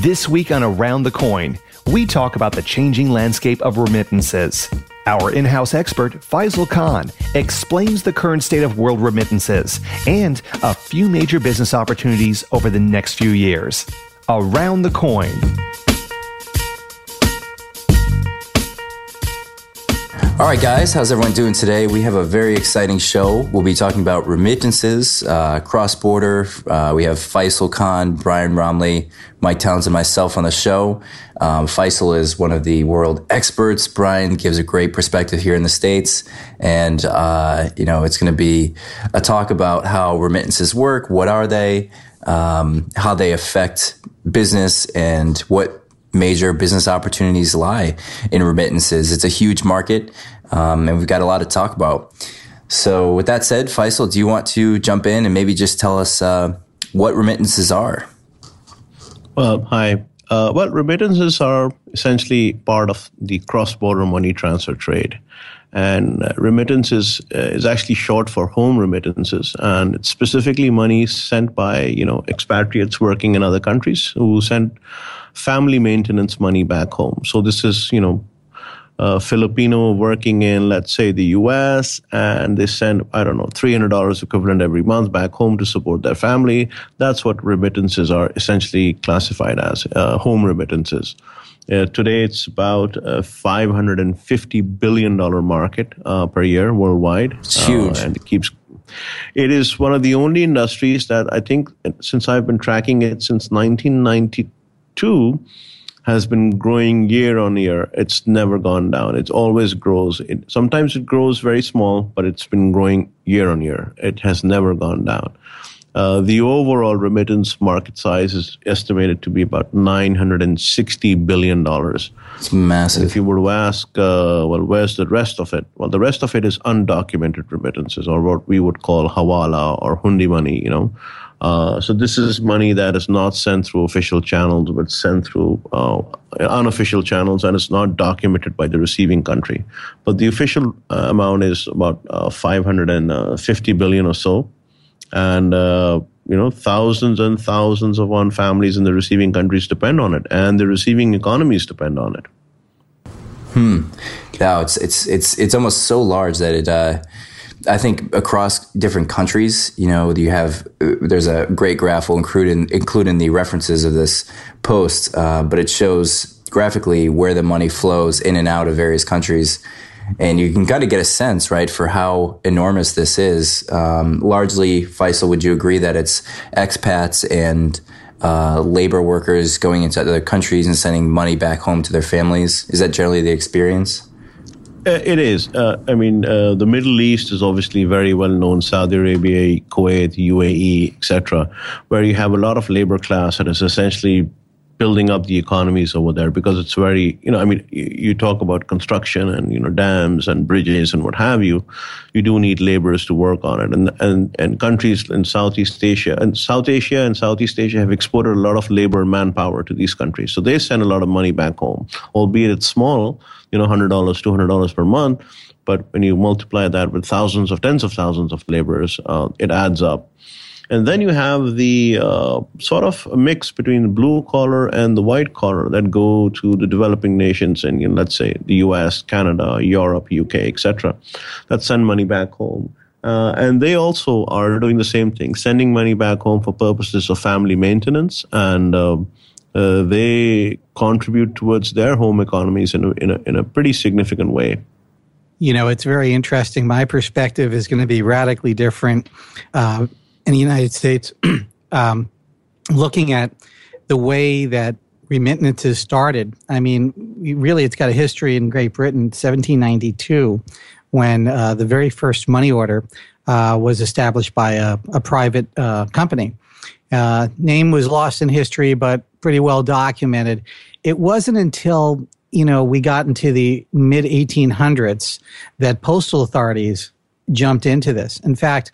This week on Around the Coin, we talk about the changing landscape of remittances. Our in house expert, Faisal Khan, explains the current state of world remittances and a few major business opportunities over the next few years. Around the Coin. All right, guys, how's everyone doing today? We have a very exciting show. We'll be talking about remittances, uh, cross border. Uh, we have Faisal Khan, Brian Roemmele, Mike Towns, and myself on the show. Um, Faisal is one of the world experts. Brian gives a great perspective here in the States. And, uh, you know, it's going to be a talk about how remittances work, what are they, um, how they affect business, and what major business opportunities lie in remittances. It's a huge market, um, and we've got a lot to talk about. So, with that said, Faisal, do you want to jump in and maybe just tell us uh, what remittances are? Well, hi. Uh, well, remittances are essentially part of the cross-border money transfer trade. And uh, remittances uh, is actually short for home remittances, and it's specifically money sent by you know expatriates working in other countries who send family maintenance money back home. So this is, you know, a Filipino working in, let's say, the US, and they send, I don't know, $300 equivalent every month back home to support their family. That's what remittances are essentially classified as uh, home remittances. Uh, today, it's about a $550 billion market uh, per year worldwide. It's huge. Uh, and it keeps it is one of the only industries that I think, since I've been tracking it since 1992, two has been growing year on year. It's never gone down. It always grows. It, sometimes it grows very small, but it's been growing year on year. It has never gone down. Uh, the overall remittance market size is estimated to be about $960 billion. It's massive. If you were to ask, uh, well, where's the rest of it? Well, the rest of it is undocumented remittances, or what we would call hawala or hundi money, you know. Uh, so this is money that is not sent through official channels, but sent through uh, unofficial channels, and it's not documented by the receiving country. But the official uh, amount is about uh, 550 billion or so, and uh, you know thousands and thousands of one families in the receiving countries depend on it, and the receiving economies depend on it. Hmm. Now it's it's it's it's almost so large that it I think across different countries, you know, you have there's a great graph we'll include in, include in the references of this post, uh, but it shows graphically where the money flows in and out of various countries, and you can kind of get a sense, right, for how enormous this is. Um, largely, Faisal, would you agree that it's expats and uh, labor workers going into other countries and sending money back home to their families? Is that generally the experience? Uh, it is. Uh, I mean, uh, the Middle East is obviously very well known. Saudi Arabia, Kuwait, UAE, etc., where you have a lot of labor class that is essentially building up the economies over there because it's very, you know, I mean, you, talk about construction and you know dams and bridges and what have you. You do need laborers to work on it, and and and countries in Southeast Asia and South Asia and Southeast Asia have exported a lot of labor and manpower to these countries, so they send a lot of money back home, albeit it's small you know, $100, $200 per month. But when you multiply that with thousands of tens of thousands of laborers, uh, it adds up. And then you have the uh, sort of mix between the blue collar and the white collar that go to the developing nations know, let's say, the US, Canada, Europe, UK, etc., that send money back home. Uh, and they also are doing the same thing, sending money back home for purposes of family maintenance, and uh, uh, they contribute towards their home economies in a, in a, in a pretty significant way. You know, it's very interesting. My perspective is going to be radically different uh, in the United States. um, looking at the way that remittances started, I mean, really, it's got a history in Great Britain, 1792 when uh, the very first money order uh, was established by a, a private uh, company. Uh, name was lost in history, but pretty well documented. It wasn't until you know we got into the mid 1800s that postal authorities jumped into this. In fact,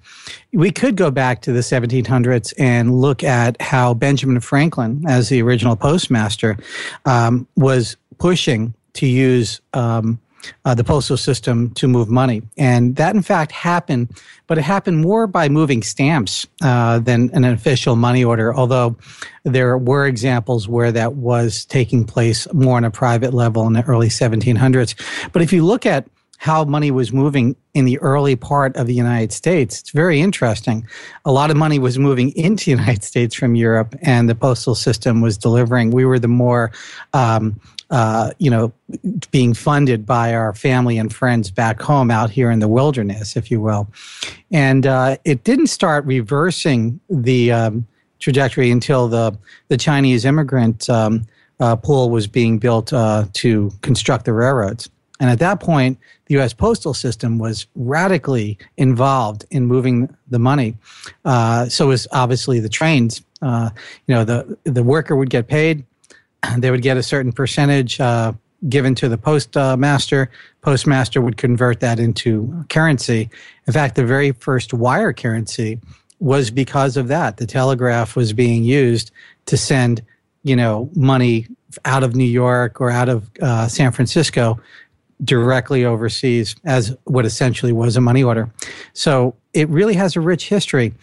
we could go back to the 1700s and look at how Benjamin Franklin, as the original postmaster, um, was pushing to use um, uh, the postal system to move money. And that, in fact, happened, but it happened more by moving stamps uh, than an official money order, although there were examples where that was taking place more on a private level in the early 1700s. But if you look at how money was moving in the early part of the United States. It's very interesting. A lot of money was moving into the United States from Europe, and the postal system was delivering. We were the more um, uh, you know, being funded by our family and friends back home out here in the wilderness, if you will. And uh, it didn't start reversing the um, trajectory until the, the Chinese immigrant um, uh, pool was being built uh, to construct the railroads. And at that point, the U.S. postal system was radically involved in moving the money. Uh, so was obviously the trains. Uh, you know, the the worker would get paid they would get a certain percentage uh, given to the postmaster. Postmaster would convert that into currency. In fact, the very first wire currency was because of that. The telegraph was being used to send, you know, money out of New York or out of uh, San Francisco directly overseas as what essentially was a money order. So it really has a rich history.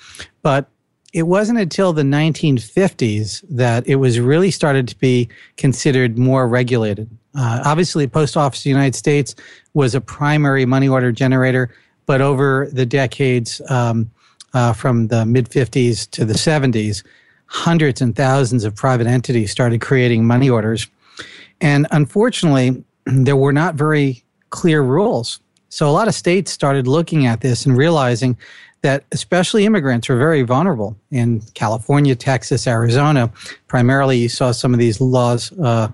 But it wasn't until the 1950s that it was really started to be considered more regulated. Uh, obviously, the Post Office of the United States was a primary money order generator, but over the decades um, uh, from the mid 50s to the 70s, hundreds and thousands of private entities started creating money orders. And unfortunately, there were not very clear rules. So a lot of states started looking at this and realizing that especially immigrants were very vulnerable in California, Texas, Arizona. Primarily, you saw some of these laws uh,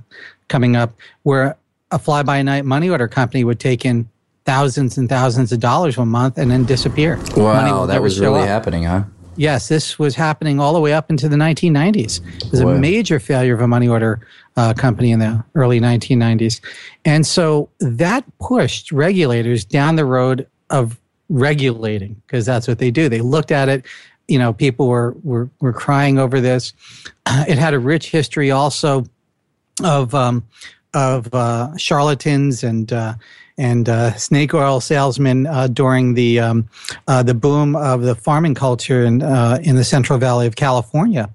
coming up where a fly by night money order company would take in thousands and thousands of dollars a month and then disappear. Wow, that was really up. happening, huh? Yes, this was happening all the way up into the 1990s. It was Boy. a major failure of a money order uh, company in the early 1990s. And so that pushed regulators down the road of regulating because that's what they do. They looked at it. You know, people were were were crying over this. It had a rich history also of um, of uh, charlatans and uh, and uh, snake oil salesmen uh, during the um, uh, the boom of the farming culture in uh, in the Central Valley of California.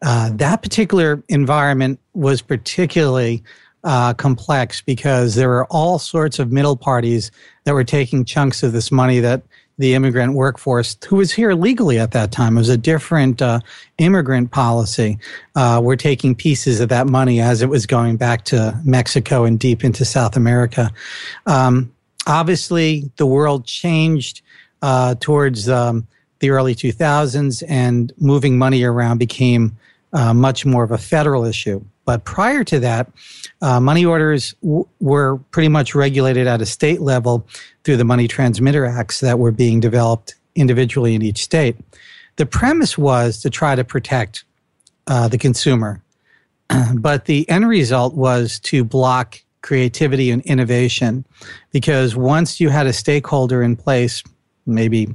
that particular environment was particularly uh, complex because there were all sorts of middle parties that were taking chunks of this money that the immigrant workforce, who was here legally at that time, it was a different uh, immigrant policy. Uh, were taking pieces of that money as it was going back to Mexico and deep into South America. Um, obviously, the world changed uh, towards um, the early 2000s, and moving money around became uh, much more of a federal issue. But prior to that, uh, money orders w- were pretty much regulated at a state level through the Money Transmitter Acts that were being developed individually in each state. The premise was to try to protect uh, the consumer, but the end result was to block creativity and innovation because once you had a stakeholder in place, maybe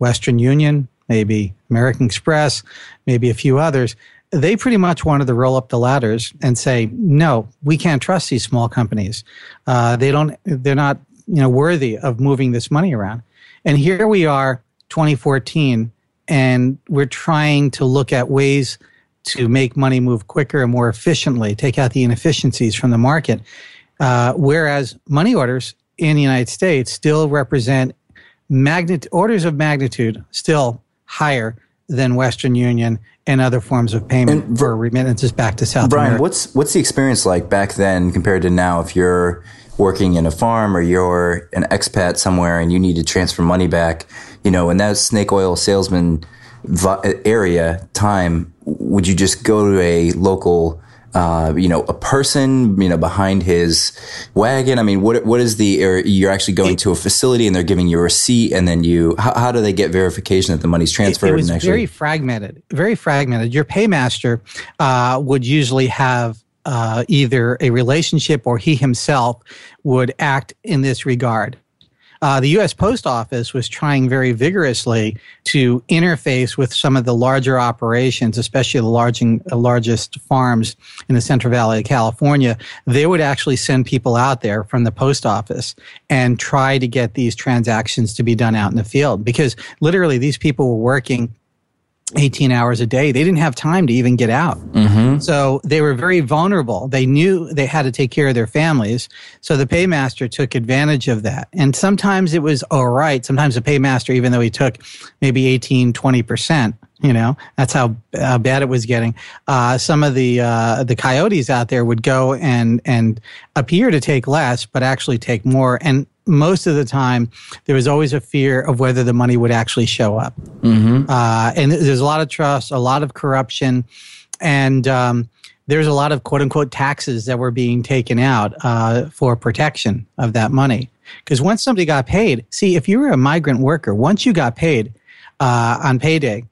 Western Union, maybe American Express, maybe a few others, they pretty much wanted to roll up the ladders and say, no, we can't trust these small companies. Uh, they don't, they're not, you know, worthy of moving this money around. And here we are, 2014, and we're trying to look at ways to make money move quicker and more efficiently, take out the inefficiencies from the market. Uh, whereas money orders in the United States still represent orders of magnitude still higher than Western Union and other forms of payment and, for remittances back to South Brian, America. what's what's the experience like back then compared to now? If you're working in a farm or you're an expat somewhere and you need to transfer money back, you know, in that snake oil salesman area time, would you just go to a local uh, you know, a person, you know, behind his wagon? I mean, what what is the? You're actually going to a facility and they're giving you a receipt, and then you. How, how do they get verification that the money's transferred? It, it was actually, very fragmented. Very fragmented. Your paymaster uh, would usually have. Uh, either a relationship or he himself would act in this regard. Uh, the U.S. Post Office was trying very vigorously to interface with some of the larger operations, especially the large, largest farms in the Central Valley of California. They would actually send people out there from the post office and try to get these transactions to be done out in the field because literally these people were working 18 hours a day. They didn't have time to even get out. Mm-hmm. So they were very vulnerable. They knew they had to take care of their families. So the paymaster took advantage of that. And sometimes it was all right. Sometimes the paymaster, even though he took maybe 18, 20%, you know, that's how, how bad it was getting. Uh, some of the, uh, the coyotes out there would go and, and appear to take less, but actually take more. And most of the time, there was always a fear of whether the money would actually show up. Mm-hmm. Uh, and there's a lot of trust, a lot of corruption, and um, there's a lot of quote unquote taxes that were being taken out uh, for protection of that money. Because once somebody got paid, see, if you were a migrant worker, once you got paid uh, on payday,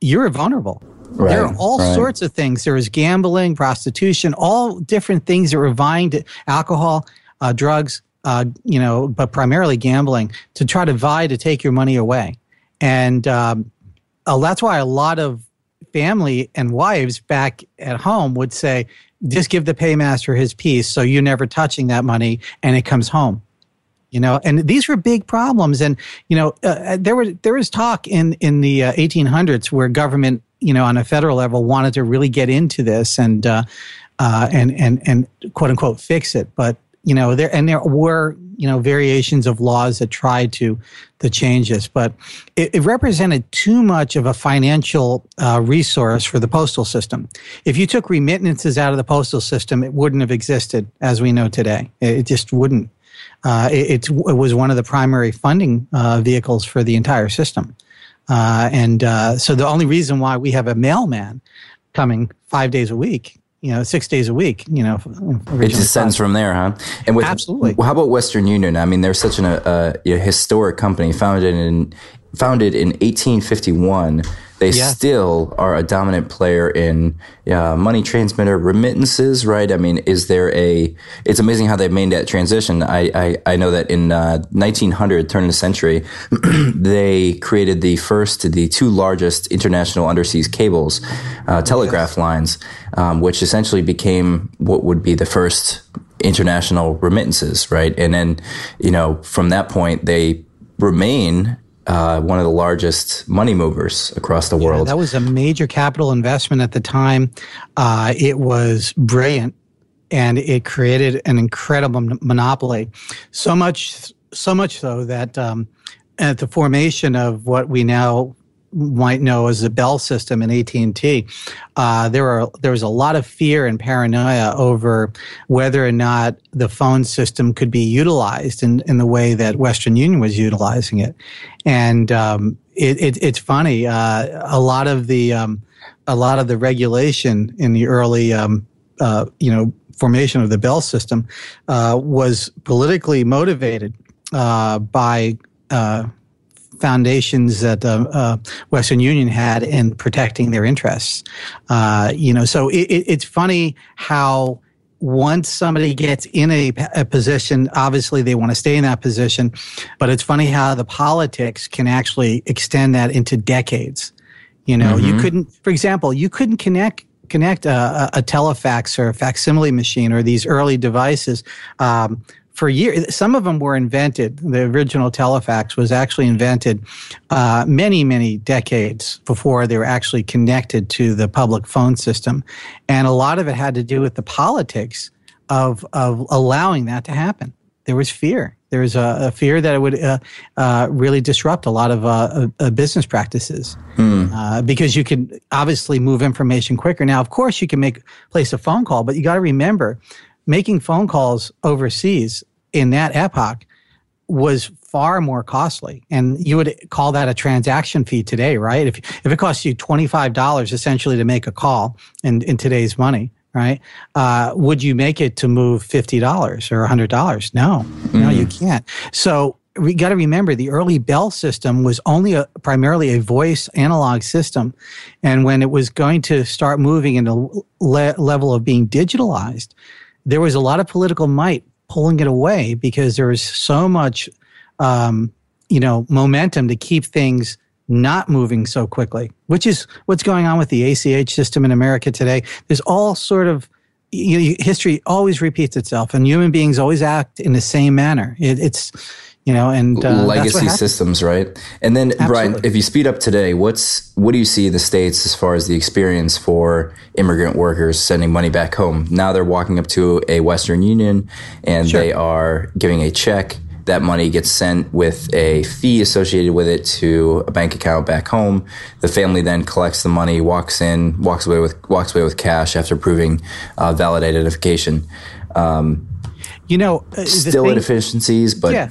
you were vulnerable. Right, there are all right. sorts of things. There was gambling, prostitution, all different things that were vying to alcohol, uh, drugs uh, you know, but primarily gambling to try to vie to take your money away. And um, uh, that's why a lot of family and wives back at home would say, just give the paymaster his piece so you're never touching that money and it comes home. You know and these were big problems. And you know uh, uh there was there was talk in in the uh, 1800s where government you know on a federal level wanted to really get into this and uh, uh, and and and quote unquote fix it. But you know there and there were you know variations of laws that tried to to change this but it, it represented too much of a financial uh, resource for the postal system. If you took remittances out of the postal system it wouldn't have existed as we know today. It, it just wouldn't. Uh, it, it, was one of the primary funding uh, vehicles for the entire system. Uh, and uh, so the only reason why we have a mailman coming five days a week you know, six days a week, you know. It descends from there, huh? And with, Absolutely. How about Western Union? I mean, they're such an, a, a historic company founded in, founded in 1851 they yeah. still are a dominant player in uh, money transmitter remittances, right? I mean, is there a? It's amazing how they've made that transition. I I, I know that in uh, 1900, turn of the century, they created the first, the two largest international underseas cables, uh, telegraph yes. lines, um, which essentially became what would be the first international remittances, right? And then, you know, from that point, they remain uh, one of the largest money movers across the world. Yeah, that was a major capital investment at the time. Uh, it was brilliant, and it created an incredible monopoly. So much, so much so that um, at the formation of what we now might know as the Bell system in AT&T, uh, there are there was a lot of fear and paranoia over whether or not the phone system could be utilized in, in the way that Western Union was utilizing it, and um, it, it, it's funny. Uh, a lot of the um, a lot of the regulation in the early um, uh, you know formation of the Bell system uh, was politically motivated uh, by uh, foundations that uh, uh, Western Union had in protecting their interests. Uh, you know, so it, it, it's funny how once somebody gets in a, a, position, obviously they want to stay in that position, but it's funny how the politics can actually extend that into decades. You know, mm-hmm. you couldn't, for example, you couldn't connect connect a, a telefax or a facsimile machine or these early devices um, for years. Some of them were invented. The original telefax was actually invented uh, many, many decades before they were actually connected to the public phone system, and a lot of it had to do with the politics of of allowing that to happen. There was fear. There was a, a fear that it would uh, uh, really disrupt a lot of uh, uh, uh, business practices hmm. because you could obviously move information quicker. Now, of course, you can make place a phone call, but you got to remember making phone calls overseas in that epoch was far more costly. And you would call that a transaction fee today, right? If, if it costs you $25 essentially to make a call in, in today's money, right? Uh, would you make it to move $50 or $100? No, mm. no, you mm. can't. So we got to remember the early Bell system was only a, primarily a voice analog system. And when it was going to start moving in a le- level of being digitalized, there was a lot of political might pulling it away because there was so much, um, you know, momentum to keep things not moving so quickly, which is what's going on with the ACH system in America today. There's all sort of you know, history always repeats itself, and human beings always act in the same manner. It, it's you know, and uh, legacy systems, right? And then, Absolutely. Brian, if you speed up today, what's what do you see in the states as far as the experience for immigrant workers sending money back home? Now they're walking up to a Western Union and sure. they are giving a check. That money gets sent with a fee associated with it to a bank account back home. The family then collects the money, walks in, walks away with walks away with cash after proving uh, valid identification. Um, you know, uh, still thing, inefficiencies, but yeah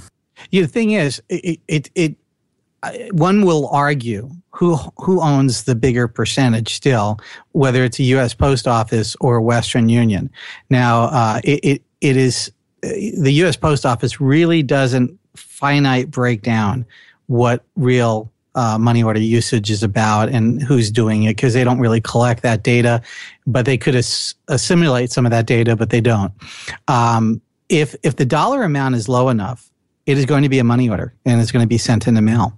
the thing is, it, it, it one will argue who who owns the bigger percentage still, whether it's a U.S. Post Office or Western Union. Now, uh, it, it it is the U.S. Post Office really doesn't finite break down what real uh, money order usage is about and who's doing it because they don't really collect that data, but they could as- assimilate some of that data, but they don't. Um, if if the dollar amount is low enough it is going to be a money order and it's going to be sent in the mail.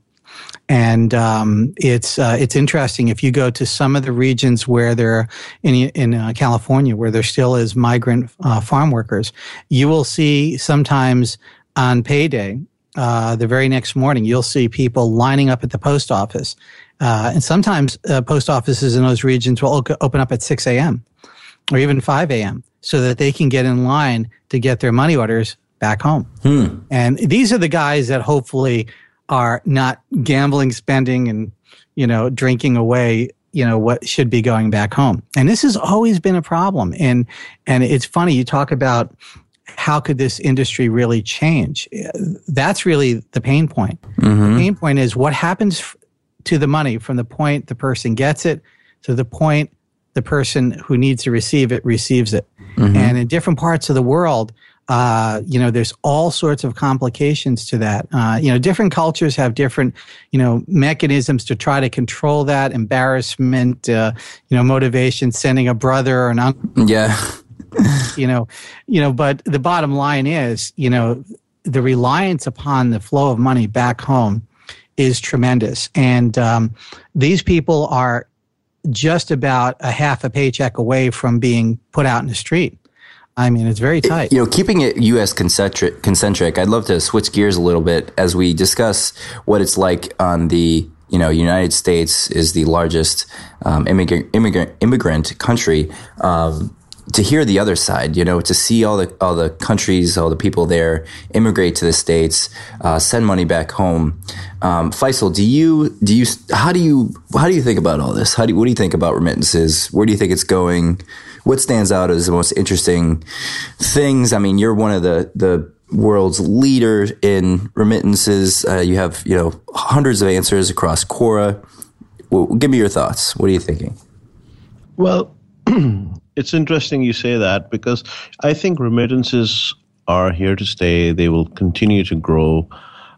And um, it's uh, it's interesting if you go to some of the regions where there in in uh, California where there still is migrant uh, farm workers, you will see sometimes on payday uh, the very next morning you'll see people lining up at the post office, uh, and sometimes uh, post offices in those regions will open up at six a.m. or even five a.m. so that they can get in line to get their money orders back home. Hmm. And these are the guys that hopefully are not gambling, spending, and you know drinking away you know what should be going back home. And this has always been a problem. And and it's funny you talk about how could this industry really change? That's really the pain point. Mm-hmm. The pain point is what happens to the money from the point the person gets it to the point the person who needs to receive it receives it. Mm-hmm. And in different parts of the world, uh, you know, there's all sorts of complications to that. Uh, you know, different cultures have different, you know, mechanisms to try to control that embarrassment, uh, you know, motivation, sending a brother or an uncle. Yeah. you know, you know, but the bottom line is, you know, the reliance upon the flow of money back home is tremendous. And um, these people are just about a half a paycheck away from being put out in the street. I mean, it's very tight. You know, keeping it U.S. concentric, concentric, I'd love to switch gears a little bit as we discuss what it's like on the, you know, United States is the largest um, immigrant, immigrant, immigrant country. Um, to hear the other side, you know, to see all the all the countries, all the people there immigrate to the states, uh, send money back home. Um, Faisal, do you do you how do you how do you think about all this? How do you, what do you think about remittances? Where do you think it's going? What stands out as the most interesting things? I mean, you're one of the the world's leader in remittances. Uh, you have you know hundreds of answers across Quora. Well, give me your thoughts. What are you thinking? Well, it's interesting you say that because I think remittances are here to stay. They will continue to grow.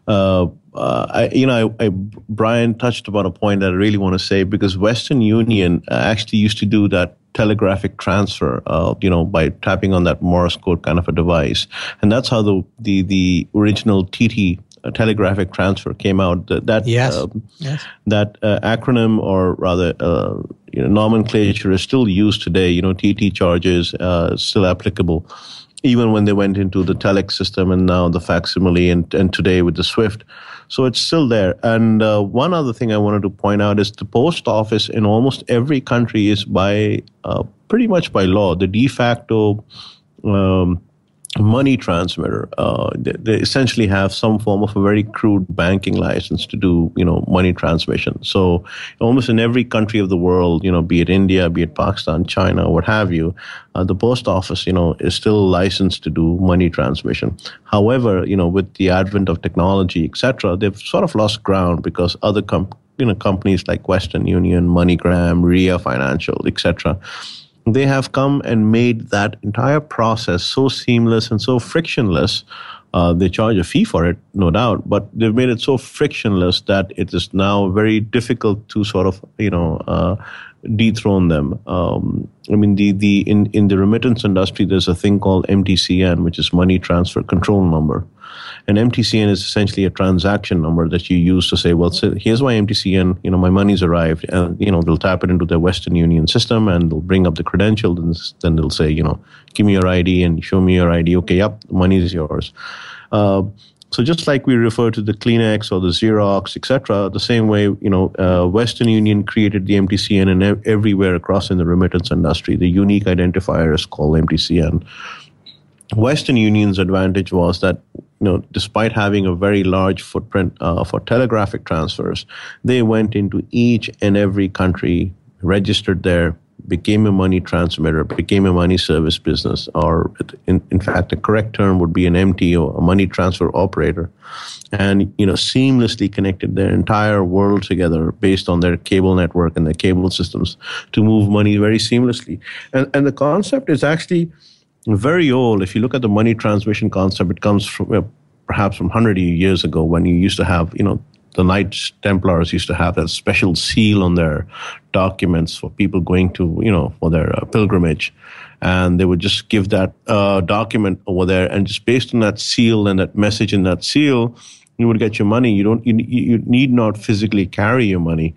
Uh, uh, I, you know, I, I, Brian touched upon a point that I really want to say because Western Union uh, actually used to do that telegraphic transfer, uh, you know, by tapping on that Morse code kind of a device, and that's how the the the original TT uh, telegraphic transfer came out. That that yes. Um, yes. that uh, acronym or rather uh, you know, nomenclature is still used today. You know, TT charges uh, still applicable. even when they went into the telex system and now the facsimile and, and today with the swift so it's still there. And uh, one other thing i wanted to point out is the post office in almost every country is by uh, pretty much by law. The de facto um, money transmitter. Uh, they, they, essentially have some form of a very crude banking license to do, you know, money transmission. So almost in every country of the world, you know, be it India, be it Pakistan, China, what have you, uh, the post office, you know, is still licensed to do money transmission. However, you know, with the advent of technology, etc., they've sort of lost ground because other com- you know companies like Western Union, MoneyGram, Ria Financial, etc they have come and made that entire process so seamless and so frictionless. Uh, they charge a fee for it, no doubt, but they've made it so frictionless that it is now very difficult to sort of, you know, uh, dethrone them. Um, I mean, the the in in the remittance industry, there's a thing called MTCN, which is Money Transfer Control Number. An MTCN is essentially a transaction number that you use to say, well, so here's my MTCN, you know, my money's arrived. And, you know, they'll tap it into their Western Union system and they'll bring up the credential. And then they'll say, you know, give me your ID and show me your ID. Okay, yep, money is yours. Uh, so just like we refer to the Kleenex or the Xerox, etc., the same way, you know, uh, Western Union created the MTCN and ev- everywhere across in the remittance industry, the unique identifier is called MTCN. Western Union's advantage was that you know, despite having a very large footprint uh, for telegraphic transfers, they went into each and every country, registered there, became a money transmitter, became a money service business, or in, in fact, the correct term would be an MTO, a money transfer operator, and you know, seamlessly connected their entire world together based on their cable network and their cable systems to move money very seamlessly. And and the concept is actually very old. If you look at the money transmission concept, it comes from perhaps from 100 years ago when you used to have, you know, the Knights Templars used to have that special seal on their documents for people going to, you know, for their uh, pilgrimage. And they would just give that uh, document over there, and just based on that seal and that message in that seal, you would get your money. You don't, you, you need not physically carry your money.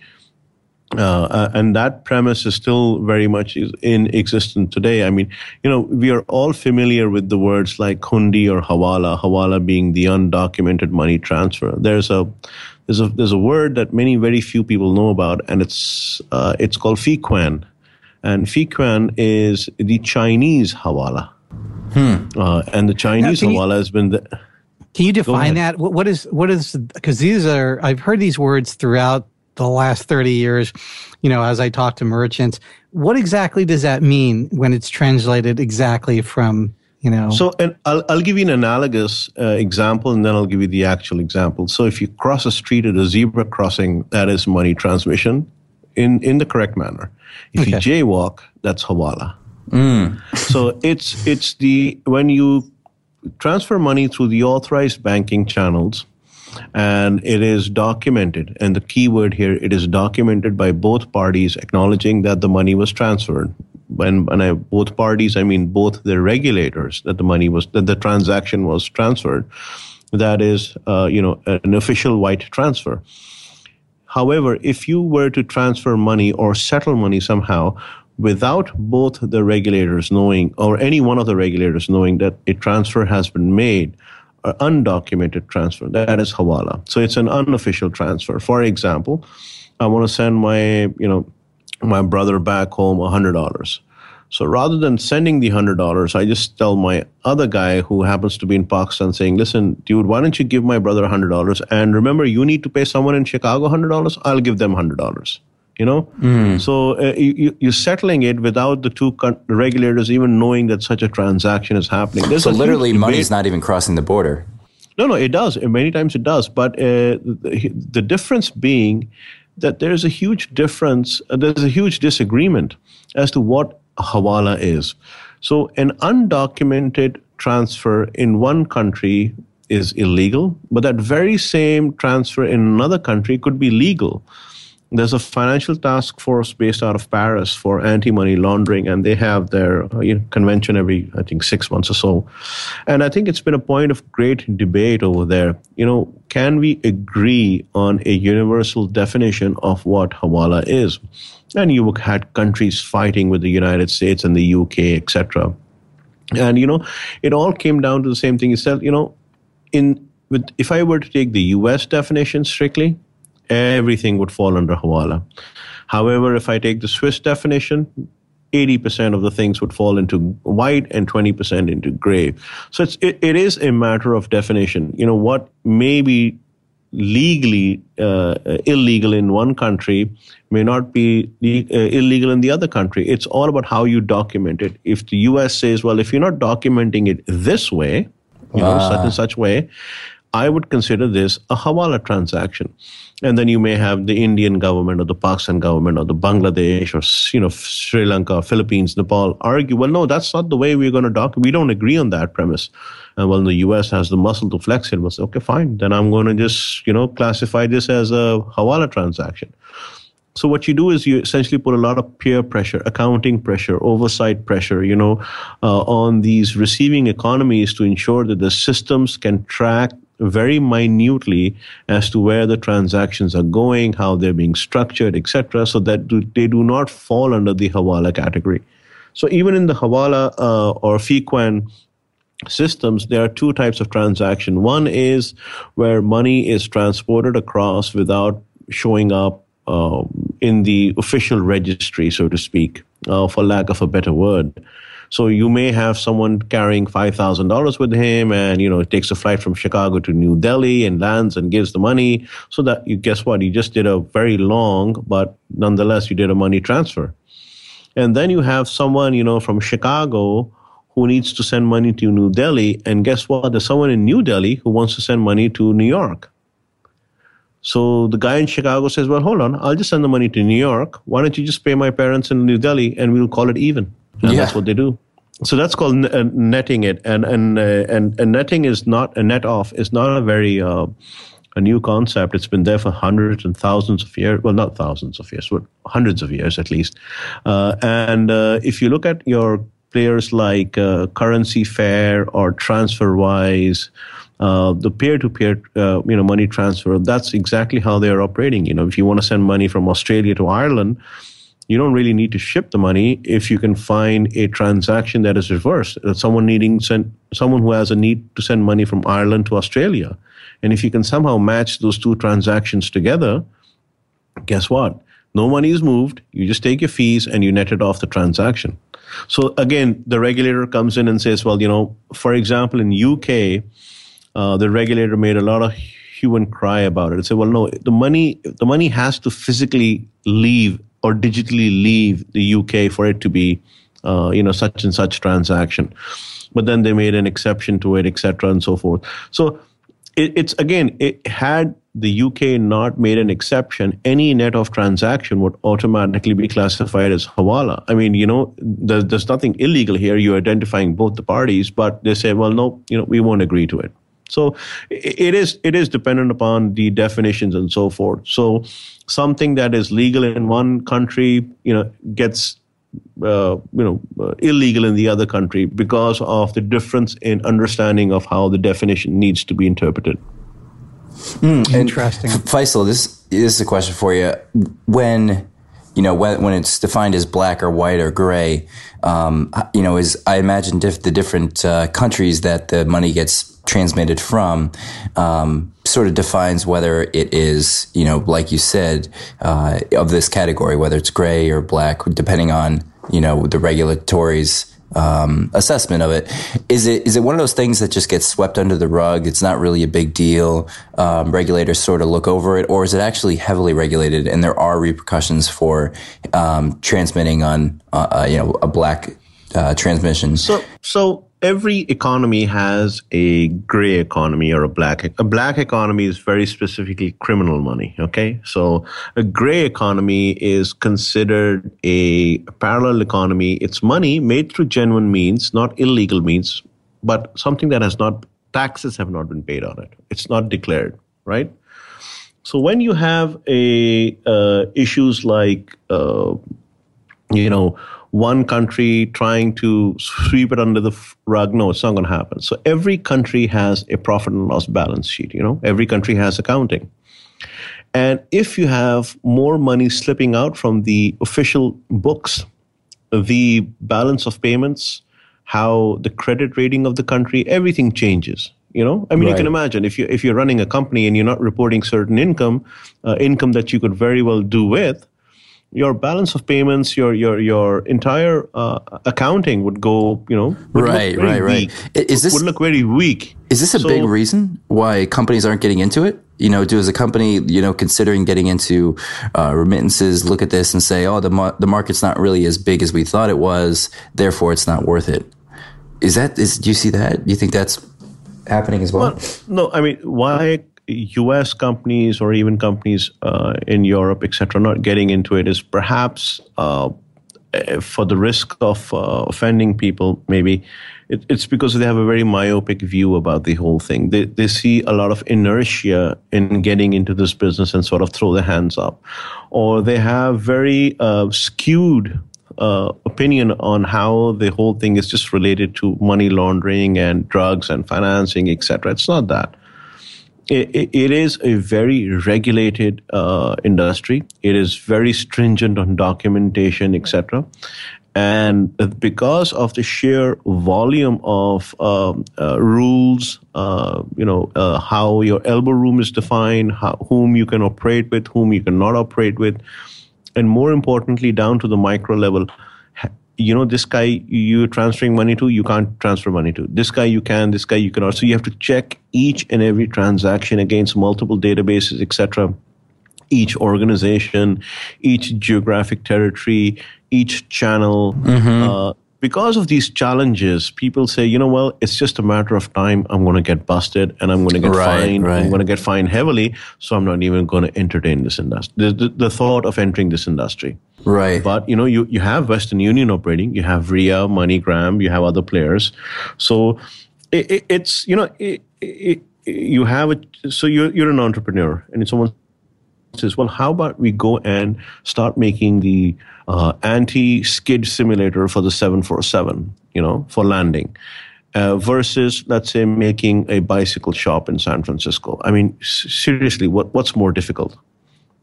Uh, uh, and that premise is still very much in existence today. I mean, you know, we are all familiar with the words like hundi or hawala, hawala being the undocumented money transfer. There's a there's a there's a word that many very few people know about, and it's uh, it's called fiquan, and fiquan is the Chinese hawala, hmm. uh, and the Chinese now, hawala you, has been the. Can you define that? What, what is what is because these are I've heard these words throughout the last 30 years, you know, as I talk to merchants, what exactly does that mean when it's translated exactly from, you know? So and I'll, I'll give you an analogous uh, example and then I'll give you the actual example. So if you cross a street at a zebra crossing, that is money transmission in, in the correct manner. If okay. you jaywalk, that's hawala. Mm. so it's, it's the, when you transfer money through the authorized banking channels, and it is documented. And the key word here, it is documented by both parties acknowledging that the money was transferred. When, when I, both parties, I mean both the regulators that the money was that the transaction was transferred. That is, uh, you know, an official white transfer. However, if you were to transfer money or settle money somehow without both the regulators knowing, or any one of the regulators knowing that a transfer has been made, undocumented transfer. That is hawala. So it's an unofficial transfer. For example, I want to send my, you know, my brother back home $100. So rather than sending the $100, I just tell my other guy who happens to be in Pakistan saying, listen, dude, why don't you give my brother $100? And remember, you need to pay someone in Chicago $100. I'll give them $100 you know? Mm. so uh, you, you're settling it without the two con- regulators even knowing that such a transaction is happening. There's so literally money's not even crossing the border. No no it does. Many times it does. But uh, the, the, difference being that there's a huge difference uh, there's a huge disagreement as to what hawala is. So an undocumented transfer in one country is illegal but that very same transfer in another country could be legal there's a financial task force based out of Paris for anti-money laundering, and they have their uh, you know, convention every, I think, six months or so. And I think it's been a point of great debate over there. You know, can we agree on a universal definition of what hawala is? And you had countries fighting with the United States and the UK, etc. And you know, it all came down to the same thing. Said, you know, in with if I were to take the U.S. definition strictly, everything would fall under hawala. However, if I take the Swiss definition, 80% of the things would fall into white and 20% into gray. So it's, it, it is a matter of definition. You know, what may be legally uh, illegal in one country may not be uh, illegal in the other country. It's all about how you document it. If the US says, well, if you're not documenting it this way, you know, such and such way, I would consider this a hawala transaction. And then you may have the Indian government or the Pakistan government or the Bangladesh or you know Sri Lanka, Philippines, Nepal argue, well, no, that's not the way we're going to document. We don't agree on that premise. And well, the U.S. has the muscle to flex it. We'll say, okay, fine. Then I'm going to just you know classify this as a hawala transaction. So what you do is you essentially put a lot of peer pressure, accounting pressure, oversight pressure, you know, uh, on these receiving economies to ensure that the systems can track very minutely as to where the transactions are going, how they're being structured, etc., so that they do not fall under the Hawala category. So even in the Hawala uh, or FEQUAN systems, there are two types of transaction. One is where money is transported across without showing up uh, in the official registry, so to speak, uh, for lack of a better word. So you may have someone carrying $5,000 with him and, you know, it takes a flight from Chicago to New Delhi and lands and gives the money so that you guess what? You just did a very long, but nonetheless, you did a money transfer. And then you have someone, you know, from Chicago who needs to send money to New Delhi. And guess what? There's someone in New Delhi who wants to send money to New York. So the guy in Chicago says, Well, hold on, I'll just send the money to New York. Why don't you just pay my parents in New Delhi and we'll call it even? And yeah. that's what they do. So that's called uh, netting it, and and uh, and, and netting is not a net off is not a very uh, a new concept. It's been there for hundreds and thousands of years. Well, not thousands of years, but hundreds of years at least. Uh, and uh, if you look at your players like uh, CurrencyFair or TransferWise, uh, the peer-to-peer, uh, you know, money transfer. That's exactly how they are operating. You know, if you want to send money from Australia to Ireland, you don't really need to ship the money if you can find a transaction that is reversed. Someone needing send, someone who has a need to send money from Ireland to Australia, and if you can somehow match those two transactions together, guess what? No money is moved. You just take your fees and you net it off the transaction. So again, the regulator comes in and says, well, you know, for example, in UK, uh, the regulator made a lot of hue and cry about it. It said, well, no, the money the money has to physically leave or digitally leave the UK for it to be, uh, you know, such and such transaction. But then they made an exception to it, etc., and so forth. So it, it's again, it had the UK not made an exception, any net of transaction would automatically be classified as hawala. I mean, you know, there's, there's nothing illegal here. You're identifying both the parties, but they say, well, no, you know, we won't agree to it. So it is it is dependent upon the definitions and so forth. So something that is legal in one country, you know, gets uh, you know uh, illegal in the other country because of the difference in understanding of how the definition needs to be interpreted. Mm, Interesting, Faisal. This, this is a question for you. When you know when, when it's defined as black or white or gray, um, you know, is I imagine diff- the different uh, countries that the money gets transmitted from um, sort of defines whether it is, you know, like you said, uh, of this category, whether it's gray or black, depending on, you know, the regulatory's um, assessment of it. Is it is it one of those things that just gets swept under the rug? It's not really a big deal. Um, regulators sort of look over it, or is it actually heavily regulated and there are repercussions for um, transmitting on, uh, uh you know, a black uh, transmission? So so every economy has a gray economy or a black a black economy is very specifically criminal money okay? So a gray economy is considered a parallel economy. It's money made through genuine means not illegal means but something that has not taxes have not been paid on it. It's not declared right? So when you have a uh, issues like uh, you know one country trying to sweep it under the rug. No, it's not going to happen. So every country has a profit and loss balance sheet. You know, every country has accounting. And if you have more money slipping out from the official books, the balance of payments how the credit rating of the country, everything changes. You know, I mean, right. you can imagine if you if you're running a company and you're not reporting certain income, uh, income that you could very well do with, your balance of payments, your your your entire uh, accounting would go, you know, right, right, right. Is this would look very weak? Is this a so, big reason why companies aren't getting into it? You know, do as a company, you know, considering getting into uh, remittances, look at this and say, oh, the mar- the market's not really as big as we thought it was, therefore it's not worth it. Is that is do you see that? Do you think that's happening as well? well no, I mean, why U.S. companies or even companies uh, in Europe, etc., not getting into it is perhaps uh, for the risk of uh, offending people. Maybe it, it's because they have a very myopic view about the whole thing. They they see a lot of inertia in getting into this business and sort of throw their hands up, or they have very uh, skewed uh, opinion on how the whole thing is just related to money laundering and drugs and financing, etc. It's not that it, it is a very regulated uh, industry. It is very stringent on documentation, etc. And because of the sheer volume of um, uh, rules, uh, you know, uh, how your elbow room is defined, how, whom you can operate with, whom you cannot operate with, and more importantly, down to the micro level, you know this guy you're transferring money to you can't transfer money to. This guy you can this guy you cannot. So you have to check each and every transaction against multiple databases etc each organization each geographic territory each channel mm-hmm. uh, because of these challenges people say you know well it's just a matter of time i'm going to get busted and i'm going to get right, fined right. i'm going to get fined heavily so i'm not even going to entertain this industry the, the, the thought of entering this industry Right. But you know, you, you have Western Union operating, you have RIA, MoneyGram, you have other players. So it, it, it's you know it, you have it. So you're you're an entrepreneur, and someone says, well, how about we go and start making the uh, anti-skid simulator for the 747, you know, for landing. Uh, versus, let's say, making a bicycle shop in San Francisco. I mean, seriously, what, what's more difficult?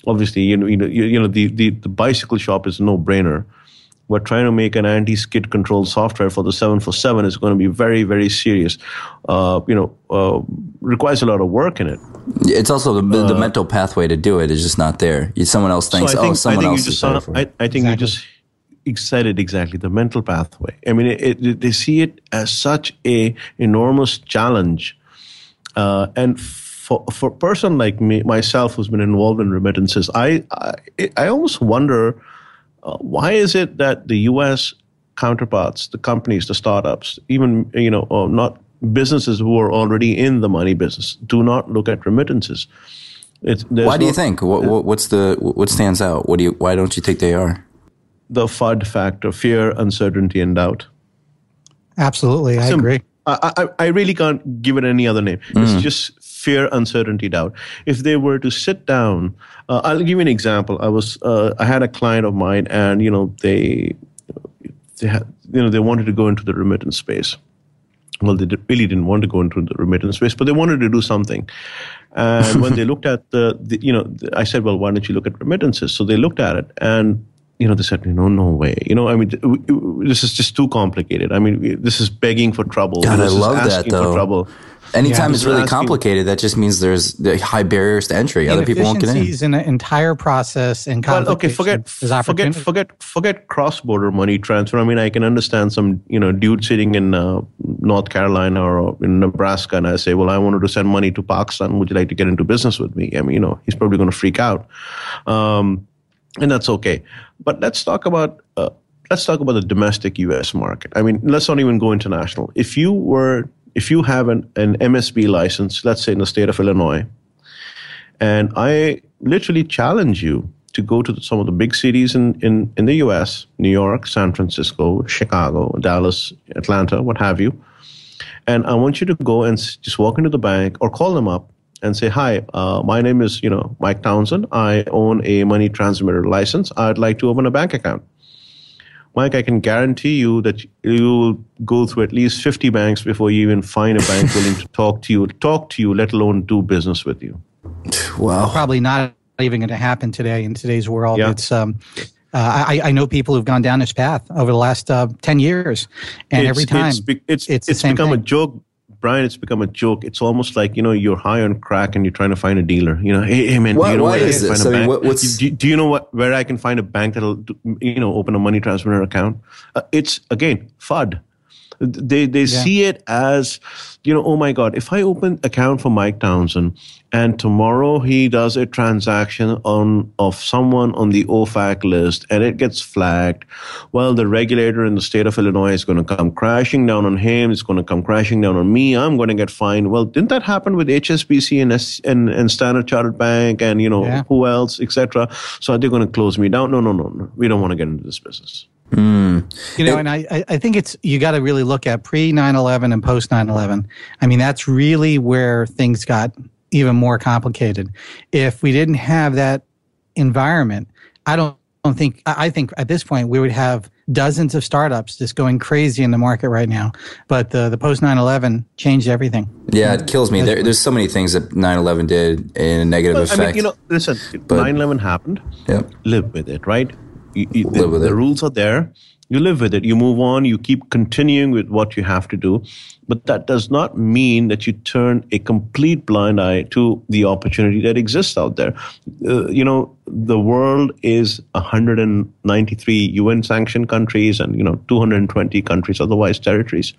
obviously, you know, you know, you, you know the, the, the bicycle shop is no brainer. We're trying to make an anti-skid control software for the 747 is going to be very, very serious. Uh, you know, uh, requires a lot of work in it. It's also the, the uh, mental pathway to do it is just not there. Someone else thinks, so think, oh, someone else is better for I, I think exactly. you just excited exactly the mental pathway. I mean, it, it, they see it as such a enormous challenge, uh, and for for a person like me myself who's been involved in remittances, I I, I almost wonder uh, why is it that the U.S. counterparts, the companies, the startups, even you know, uh, not businesses who are already in the money business, do not look at remittances. why do no, you think? What, what's the what stands out? What do you? Why don't you think they are? The FUD factor: fear, uncertainty, and doubt. Absolutely, I Sim- agree. I, I, I, really can't give it any other name. Mm. It's just fear, uncertainty, doubt. If they were to sit down, uh, I'll give you an example. I was uh, I had a client of mine, and you know they they had, you know they wanted to go into the remittance space. Well, they did, really didn't want to go into the remittance space, but they wanted to do something. And when they looked at the, the you know, I said, well, why don't you look at remittances? So they looked at it, and you know, they said, no, no way. You know, I mean, this is just too complicated. I mean, this is begging for trouble. God, I love that though. Trouble. Anytime yeah, it's really complicated, that just means there's high barriers to entry. Other people won't get in. in an entire process and well, okay, forget forget forget forget cross border money transfer. I mean, I can understand some you know dude sitting in uh, North Carolina or in Nebraska, and I say, well, I wanted to send money to Pakistan. Would you like to get into business with me? I mean, you know, he's probably going to freak out, um, and that's okay. But let's talk about. Uh, let's talk about the domestic U.S. market. I mean, let's not even go international. If you were if you have an, an MSB license, let's say in the state of Illinois, and I literally challenge you to go to some of the big cities in, in, in the US, New York, San Francisco, Chicago, Dallas, Atlanta, what have you. And I want you to go and just walk into the bank or call them up and say, "Hi, uh, my name is you know Mike Townsend. I own a money transmitter license. I'd like to open a bank account." Mike, I can guarantee you that you will go through at least 50 banks before you even find a bank willing to talk to you, talk to you, let alone do business with you. Wow. Probably not even going to happen today in today's world. Yeah. It's um, Uh, I, I know people who've gone down this path over the last uh, ten years, and it's, every time it's be, it's, it's, it's, the become thing. a joke. Brian, it's become a joke. It's almost like you know you're high on crack and you're trying to find a dealer. You know, hey, hey man, Why- do you know why where I can find this? a I mean, bank? what- what's- do, do you know what where I can find a bank that'll you know open a money transfer account? Uh, it's again FUD. They they see it as you know, oh my God, if I open account for Mike Townsend and tomorrow he does a transaction on of someone on the OFAC list and it gets flagged, well, the regulator in the state of Illinois is going to come crashing down on him. It's going to come crashing down on me. I'm going to get fined. Well, didn't that happen with HSBC and S- and, and Standard Chartered Bank and you know Yeah. who else, etc. So are they going to close me down? No, no, no, no. We don't want to get into this business. Mm. You know, and I, I- I think it's you got to really look at pre 9 11 and post 9 11. I mean, that's really where things got even more complicated. If we didn't have that environment, I don't, don't think, I I think at this point we would have dozens of startups just going crazy in the market right now. But the, the post 9 11 changed everything. Yeah, it kills me. There, there's so many things that 9/11 did in a negative Well, effect. I mean, you know, listen, 9 11 happened. Yep. Live with it, right? You, you, the, the rules are there. You live with it. You move on. You keep continuing with what you have to do. But that does not mean that you turn a complete blind eye to the opportunity that exists out there. Uh, you know, the world is 193 UN sanctioned countries and, you know, 220 countries, otherwise territories.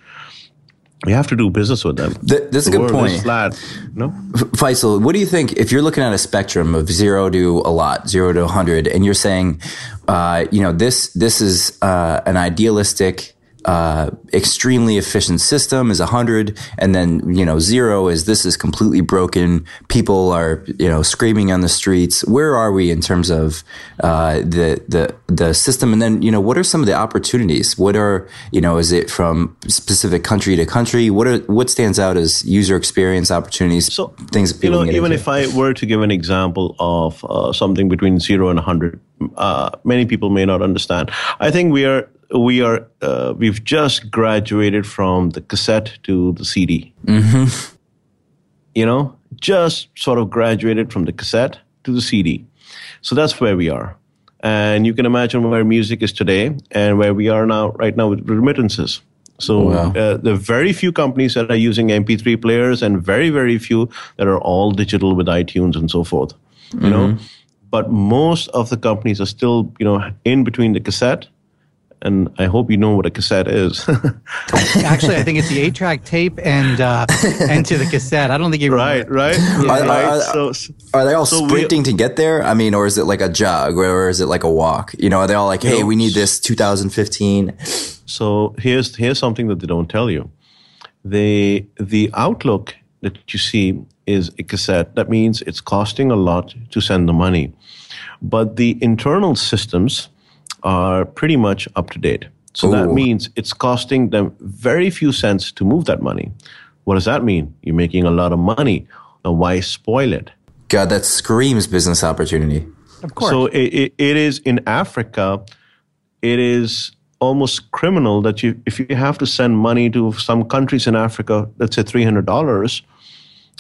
You have to do business with them. Th- that's a good point. flat. No? Faisal, what do you think if you're looking at a spectrum of zero to a lot, zero to 100, and you're saying, uh, you know, this this is uh, an idealistic, uh, extremely efficient system is 100, and then you know zero is this is completely broken. People are you know screaming on the streets. Where are we in terms of uh, the the the system? And then you know what are some of the opportunities? What are you know is it from specific country to country? What are what stands out as user experience opportunities? So things that you people know, even into. if I were to give an example of uh, something between zero and hundred, uh, many people may not understand. I think we are we are uh, we've just graduated from the cassette to the CD. Mm-hmm. You know, just sort of graduated from the cassette to the CD. So that's where we are. And you can imagine where music is today and where we are now, right now with remittances. So Wow. uh, there are very few companies that are using MP3 players and very, very few that are all digital with iTunes and so forth. You know, but most of the companies are still, you know, in between the cassette. And I hope you know what a cassette is. Actually, I think it's the eight track tape and uh, and to the cassette. I don't think you right, right, Are- right. are- so, so- Are they all So we- sprinting to get there? I mean, or is it like a jog, or is it like a walk? You know, are they all like, "Hey, know, we need this 2015"? So here's here's something that they don't tell you. The the outlook that you see is a cassette. That means it's costing a lot to send the money, but the internal systems are pretty much up to date. So that means it's costing them very few cents to move that money. What does that mean? You're making a lot of money. Now why spoil it? God, that screams business opportunity. Of course. So it, it, it is in Africa, it is almost criminal that you if you have to send money to some countries in Africa, let's say three hundred dollars,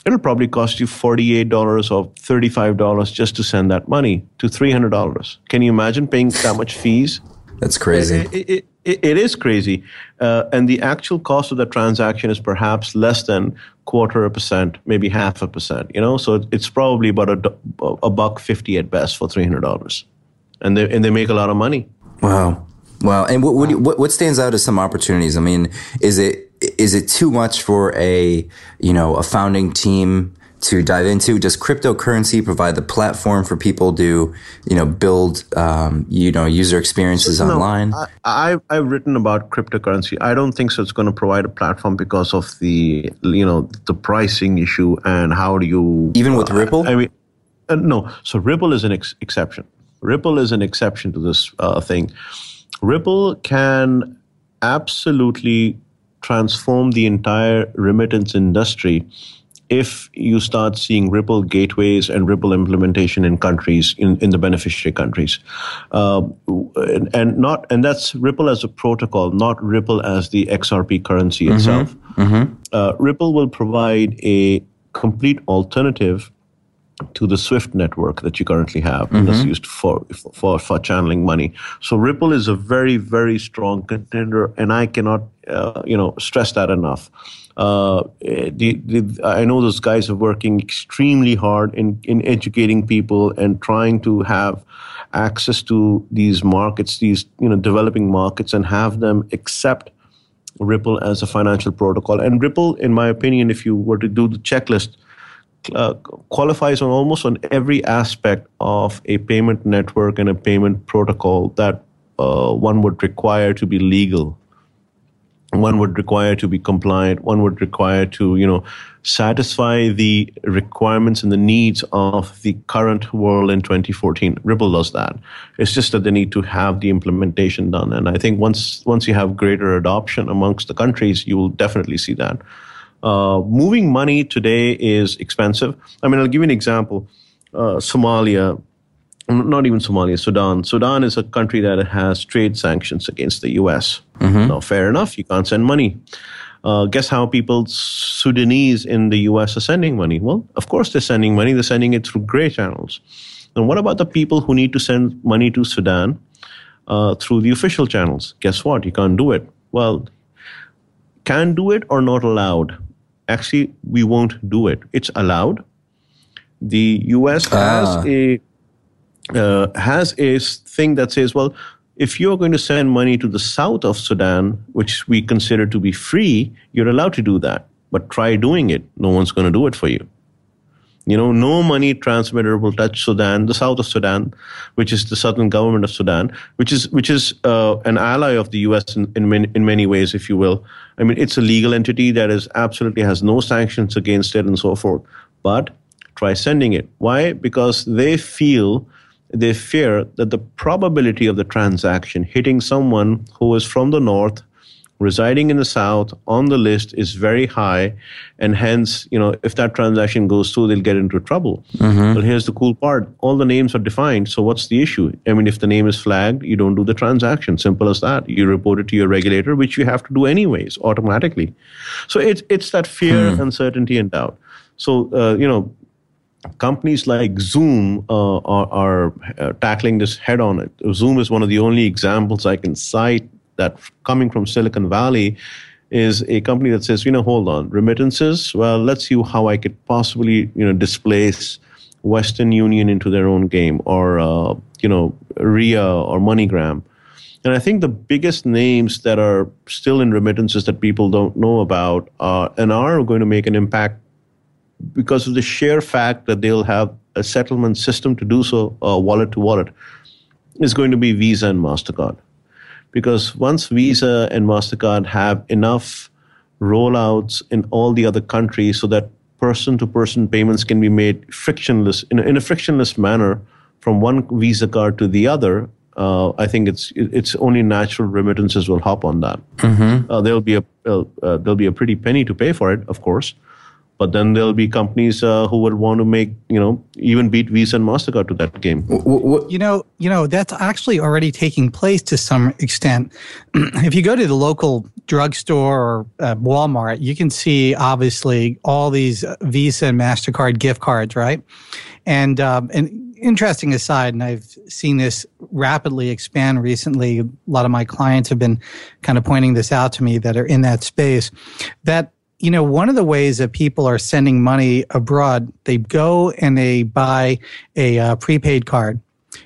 it'll probably cost you forty eight dollars or thirty five dollars just to send that money to three hundred dollars. Can you imagine paying that much fees? That's crazy. It, it, it, it is crazy, uh, and the actual cost of the transaction is perhaps less than quarter a percent, maybe half a percent. You know, so it's probably about a, a buck fifty at best for three hundred dollars, and they and they make a lot of money. Wow. Wow. And what, what, do you- what, what stands out as some opportunities? I mean, is it, is it too much for a, you know, a founding team to dive into? Does cryptocurrency provide the platform for people to, you know, build, um, you know, user experiences No, online? I, I've, I've written about cryptocurrency. I don't think so. It's going to provide a platform because of the you know the pricing issue and how do you Even with uh, Ripple? I mean, uh, no. So Ripple is an ex- exception. Ripple is an exception to this uh, thing. Ripple can absolutely transform the entire remittance industry if you start seeing Ripple gateways and Ripple implementation in countries in, in the beneficiary countries, uh, and, and not and that's Ripple as a protocol, not Ripple as the XRP currency itself. Uh, Ripple will provide a complete alternative to the Swift network that you currently have, and that's used for, for for channeling money. So Ripple is a very very strong contender, and I cannot uh, you know stress that enough. Uh, the, the, I know those guys are working extremely hard in in educating people and trying to have access to these markets, these you know developing markets, and have them accept Ripple as a financial protocol. And Ripple, in my opinion, if you were to do the checklist, uh, qualifies on almost on every aspect of a payment network and a payment protocol that uh, one would require to be legal. One would require to be compliant. One would require to you know satisfy the requirements and the needs of the current world in 2014 ripple does that. It's just that they need to have the implementation done. And i think once once you have greater adoption amongst the countries you will definitely see that uh, moving money today is expensive i mean i'll give you an example uh, somalia not even Somalia, Sudan. Sudan is a country that has trade sanctions against the U.S. Mm-hmm. Now, fair enough, you can't send money. Uh, guess how people Sudanese in the U.S. are sending money? Well, of course they're sending money. They're sending it through gray channels. And what about the people who need to send money to Sudan uh, through the official channels? Guess what? You can't do it. Well, can do it or not allowed? Actually, we won't do it. It's allowed. The U.S. Ah. has a uh, has a thing that says, well, if you're going to send money to the south of Sudan, which we consider to be free, you're allowed to do that. But try doing it. No one's going to do it for you. You know, no money transmitter will touch Sudan, the south of Sudan, which is the southern government of Sudan, which is which is uh, an ally of the U.S. in in in many ways, if you will. I mean, it's a legal entity that is absolutely has no sanctions against it and so forth. But try sending it. Why? Because they feel they fear that the probability of the transaction hitting someone who is from the north residing in the south on the list is very high and hence you know if that transaction goes through they'll get into trouble mm-hmm. but here's the cool part all the names are defined so what's the issue i mean if the name is flagged you don't do the transaction simple as that you report it to your regulator which you have to do anyways automatically so it's it's that fear mm. uncertainty and doubt so uh, you know companies like Xoom uh, are, are uh, tackling this head on. It. Xoom is one of the only examples I can cite that coming from Silicon Valley is a company that says, you know, hold on, remittances. Well, let's see how I could possibly, you know, displace Western Union into their own game, or uh, you know, Ria or MoneyGram. And I think the biggest names that are still in remittances that people don't know about uh, and are going to make an impact because of the sheer fact that they'll have a settlement system to do so, uh, wallet to wallet, is going to be Visa and MasterCard. Because once Visa and MasterCard have enough rollouts in all the other countries so that person to person payments can be made frictionless, in a, in a frictionless manner from one Visa card to the other, uh, I think it's it's only natural remittances will hop on that. Mm-hmm. Uh, there'll be a uh, there'll be a pretty penny to pay for it, of course, but then there'll be companies uh, who would want to make you know even beat Visa and Mastercard to that game. You know, you know that's actually already taking place to some extent. if you go to the local drugstore or uh, Walmart, you can see obviously all these Visa and Mastercard gift cards, right? And um, and interesting aside, and I've seen this rapidly expand recently. A lot of my clients have been kind of pointing this out to me that are in that space. That you know, one of the ways that people are sending money abroad, they go and they buy a uh, prepaid card,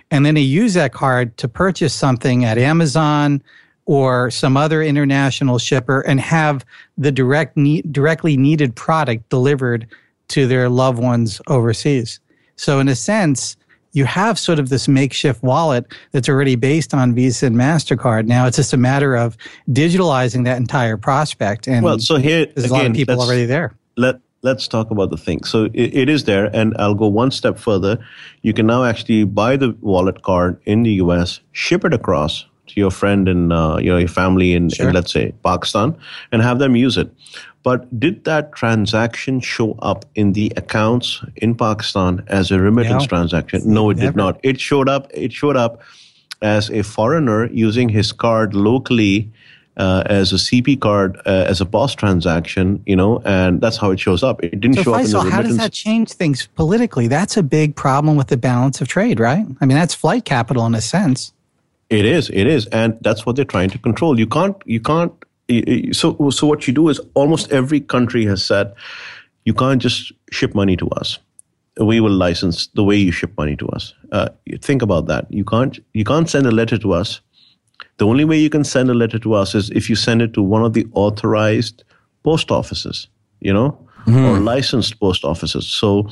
and then they use that card to purchase something at Amazon or some other international shipper and have the direct directly needed product delivered to their loved ones overseas. So, in a sense, you have sort of this makeshift wallet that's already based on Visa and Mastercard. Now it's just a matter of digitalizing that entire prospect. And well, so here there's again, a lot of people already there. Let Let's talk about the thing. So it, it is there, and I'll go one step further. You can now actually buy the wallet card in the U.S., ship it across to your friend and uh, you know your family in, sure. in, let's say Pakistan, and have them use it. But did that transaction show up in the accounts in Pakistan as a remittance no. transaction? No, it Never. did not. It showed up. It showed up as a foreigner using his card locally uh, as a CP card uh, as a POS transaction, you know, and that's how it shows up. It didn't so show Faisal, up in the remittance. how does that change things politically? That's a big problem with the balance of trade, right? I mean, that's flight capital in a sense. It is, it is, and that's what they're trying to control. You can't, you can't. So, so what you do is almost every country has said, you can't just ship money to us. We will license the way you ship money to us. Uh, think about that. You can't, you can't send a letter to us the only way you can send a letter to us is if you send it to one of the authorized post offices, you know, mm-hmm. or licensed post offices. So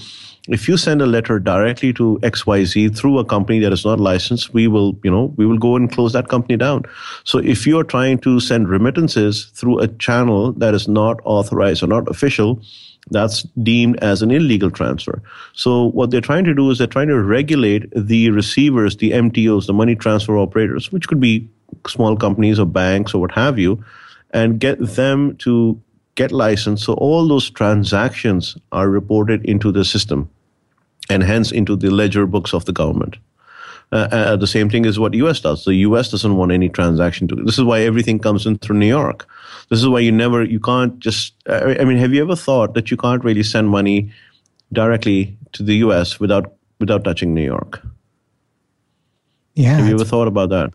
if you send a letter directly to XYZ through a company that is not licensed, we will, you know, we will go and close that company down. So if you're trying to send remittances through a channel that is not authorized or not official, that's deemed as an illegal transfer. So what they're trying to do is they're trying to regulate the receivers, the MTOs, the money transfer operators, which could be small companies or banks or what have you, and get them to get licensed. So all those transactions are reported into the system and hence into the ledger books of the government. Uh, uh, the same thing is what US does. The US doesn't want any transaction to. This is why everything comes in through New York. This is why you never, you can't just. I mean, have you ever thought that you can't really send money directly to the US without without touching New York? Yeah. Have you ever thought about that?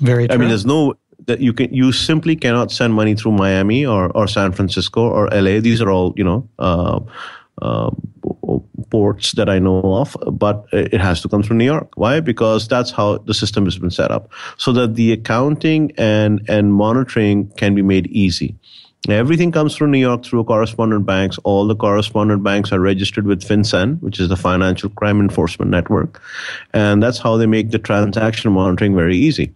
Very true. I mean, there's no that you can you simply cannot send money through Miami or, or San Francisco or LA. These are all you know uh, uh, ports that I know of, but it has to come through New York. Why? Because that's how the system has been set up, so that the accounting and and monitoring can be made easy. Everything comes through New York through correspondent banks. All the correspondent banks are registered with FinCEN, which is the Financial Crime Enforcement Network. And that's how they make the transaction monitoring very easy.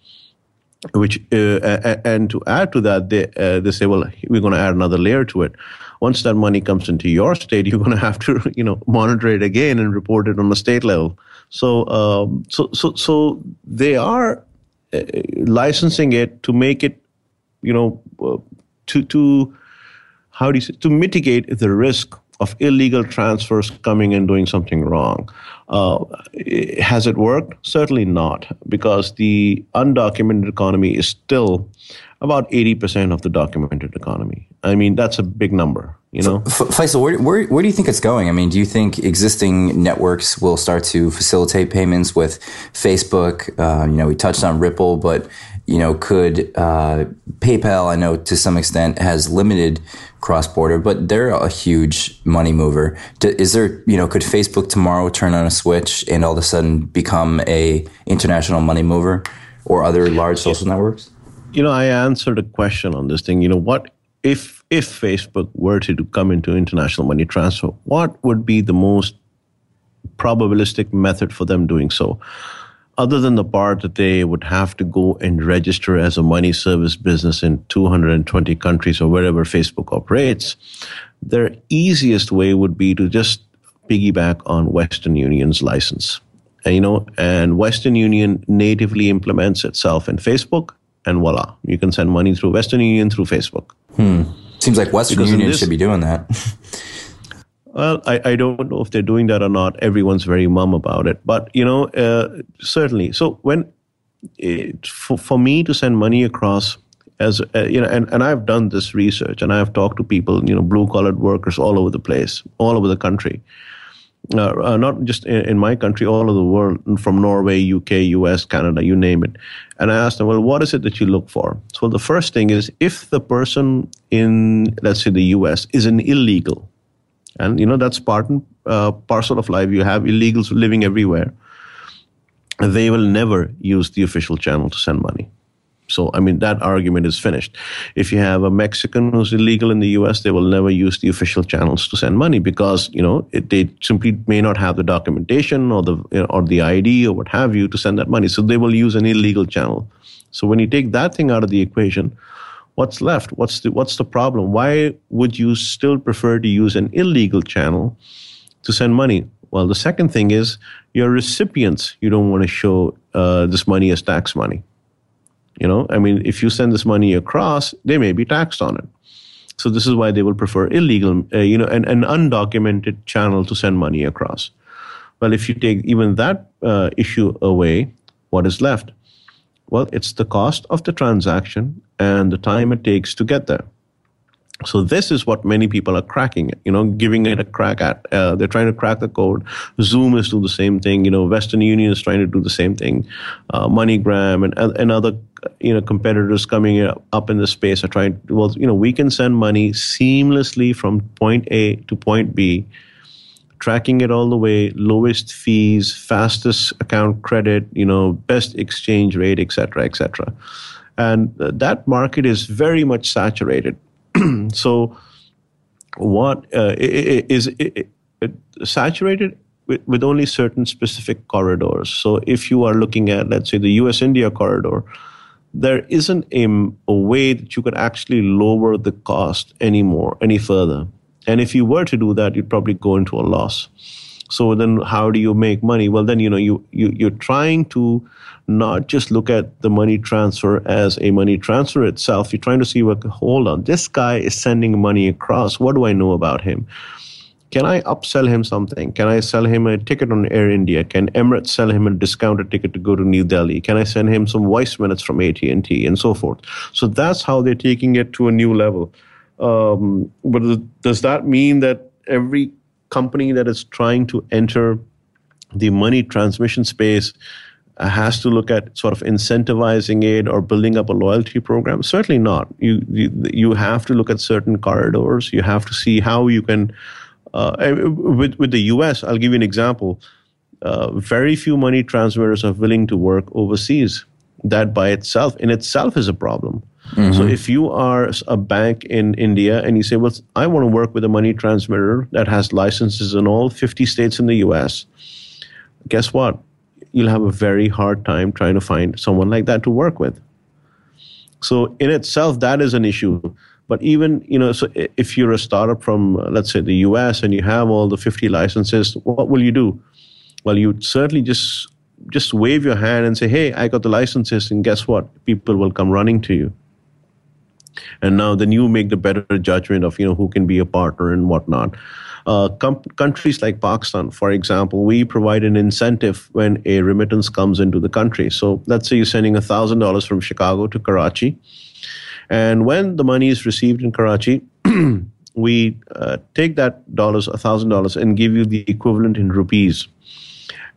Which uh, and to add to that, they uh, they say, well, we're going to add another layer to it. Once that money comes into your state, you're going to have to, you know, monitor it again and report it on the state level. So, um, so, so, so they are uh, licensing it to make it, you know, uh, to to how do you say, to mitigate the risk of illegal transfers coming and doing something wrong. Uh, has it worked? Certainly not, because the undocumented economy is still about 80% of the documented economy. I mean, that's a big number, you know? Faisal, where, where, where do you think it's going? I mean, do you think existing networks will start to facilitate payments with Facebook? Uh, you know, we touched on Ripple, but you know, could uh, PayPal? I know to some extent has limited cross border, but they're a huge money mover. Is there, you know, could Facebook tomorrow turn on a switch and all of a sudden become a international money mover, or other large social networks? You know, I answered a question on this thing. You know, what if if Facebook were to come into international money transfer? What would be the most probabilistic method for them doing so? other than the part that they would have to go and register as a money service business in 220 countries or wherever Facebook operates, their easiest way would be to just piggyback on Western Union's license. And, you know, and Western Union natively implements itself in Facebook, and voila, you can send money through Western Union through Facebook. Hmm. Seems like Western because Union this, should be doing that. Well, I, I don't know if they're doing that or not. Everyone's very mum about it. But, you know, uh, certainly. So when, it, for, for me to send money across as, uh, you know, and, and I've done this research and I've talked to people, you know, blue collared workers all over the place, all over the country. Uh, uh, not just in, in, my country, all over the world, from Norway, UK, US, Canada, you name it. And I asked them, well, what is it that you look for? So the first thing is if the person in, let's say, the US is an illegal, and you know that's part and uh, parcel of life. You have illegals living everywhere. They will never use the official channel to send money. So, I mean, that argument is finished. If you have a Mexican who's illegal in the US, they will never use the official channels to send money because, you know, it, they simply may not have the documentation or the, you know, or the ID or what have you to send that money. So they will use an illegal channel. So when you take that thing out of the equation, what's left? What's the what's the problem? Why would you still prefer to use an illegal channel to send money? Well, the second thing is your recipients. You don't want to show uh, this money as tax money. You know, I mean, if you send this money across, they may be taxed on it. So this is why they will prefer illegal, uh, you know, an, an undocumented channel to send money across. Well, if you take even that uh, issue away, what is left? Well, it's the cost of the transaction and the time it takes to get there. So this is what many people are cracking you know, giving it a crack at. Uh, they're trying to crack the code. Xoom is doing the same thing. You know, Western Union is trying to do the same thing. Uh, MoneyGram and and other you know competitors coming up in the space are trying. Well, you know, we can send money seamlessly from point A to point B tracking it all the way, lowest fees, fastest account credit, you know, best exchange rate, et cetera, et cetera. And that market is very much saturated. so, what uh, is it, it, saturated with, with only certain specific corridors? So, if you are looking at, let's say, the US India corridor, there isn't a, a way that you could actually lower the cost anymore, any further. And if you were to do that, you'd probably go into a loss. So then how do you make money? Well, then, you know, you, you, you're trying to not just look at the money transfer as a money transfer itself. You're trying to see, what, hold on, this guy is sending money across. What do I know about him? Can I upsell him something? Can I sell him a ticket on Air India? Can Emirates sell him a discounted ticket to go to New Delhi? Can I send him some voice minutes from AT&T and so forth? So that's how they're taking it to a new level. Um, but does that mean that every company that is trying to enter the money transmission space uh, has to look at sort of incentivizing it or building up a loyalty program? Certainly not. You you, you have to look at certain corridors. You have to see how you can. Uh, with with the U.S., I'll give you an example. Uh, very few money transmitters are willing to work overseas. That by itself, in itself, is a problem. Mm-hmm. So if you are a bank in India and you say, well, I want to work with a money transmitter that has licenses in all 50 states in the US, guess what? You'll have a very hard time trying to find someone like that to work with. So in itself, that is an issue. But even, you know, so if you're a startup from, let's say, the US and you have all the 50 licenses, what will you do? Well, you'd certainly just just wave your hand and say, "Hey, I got the licenses," and guess what? People will come running to you and now then you make the better judgment of you know who can be a partner and whatnot. Uh, com- countries like Pakistan, for example, we provide an incentive when a remittance comes into the country. So let's say you're sending thousand dollars from Chicago to Karachi, and when the money is received in Karachi. we uh, take that dollars, thousand dollars, and give you the equivalent in rupees.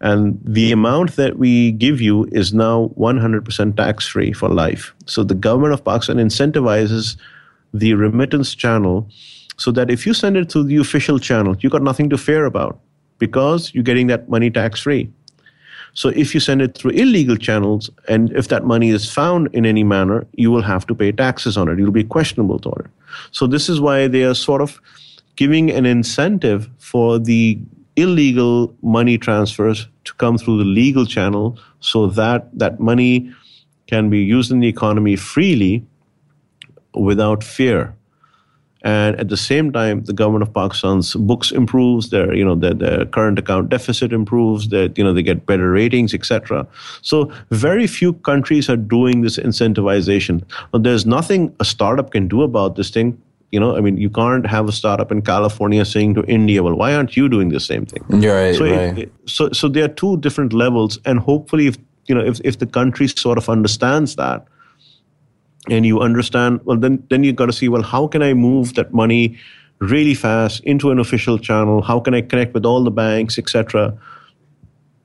And the amount that we give you is now 100% tax free for life. So the government of Pakistan incentivizes the remittance channel so that if you send it through the official channel, you got nothing to fear about because you're getting that money tax free. So if you send it through illegal channels and if that money is found in any manner, you will have to pay taxes on it. You'll be questionable to it. So this is why they are sort of giving an incentive for the illegal money transfers to come through the legal channel so that that money can be used in the economy freely without fear. And at the same time, the government of Pakistan's books improves, their you know their, their current account deficit improves, that you know they get better ratings, etc. So very few countries are doing this incentivization. But there's nothing a startup can do about this thing you know, I mean, you can't have a startup in California saying to India, "Well, why aren't you doing the same thing?" right, so, right. It, so, so there are two different levels, and hopefully, if you know, if if the country sort of understands that, and you understand, well, then then you got to see, well, how can I move that money really fast into an official channel? How can I connect with all the banks, etc.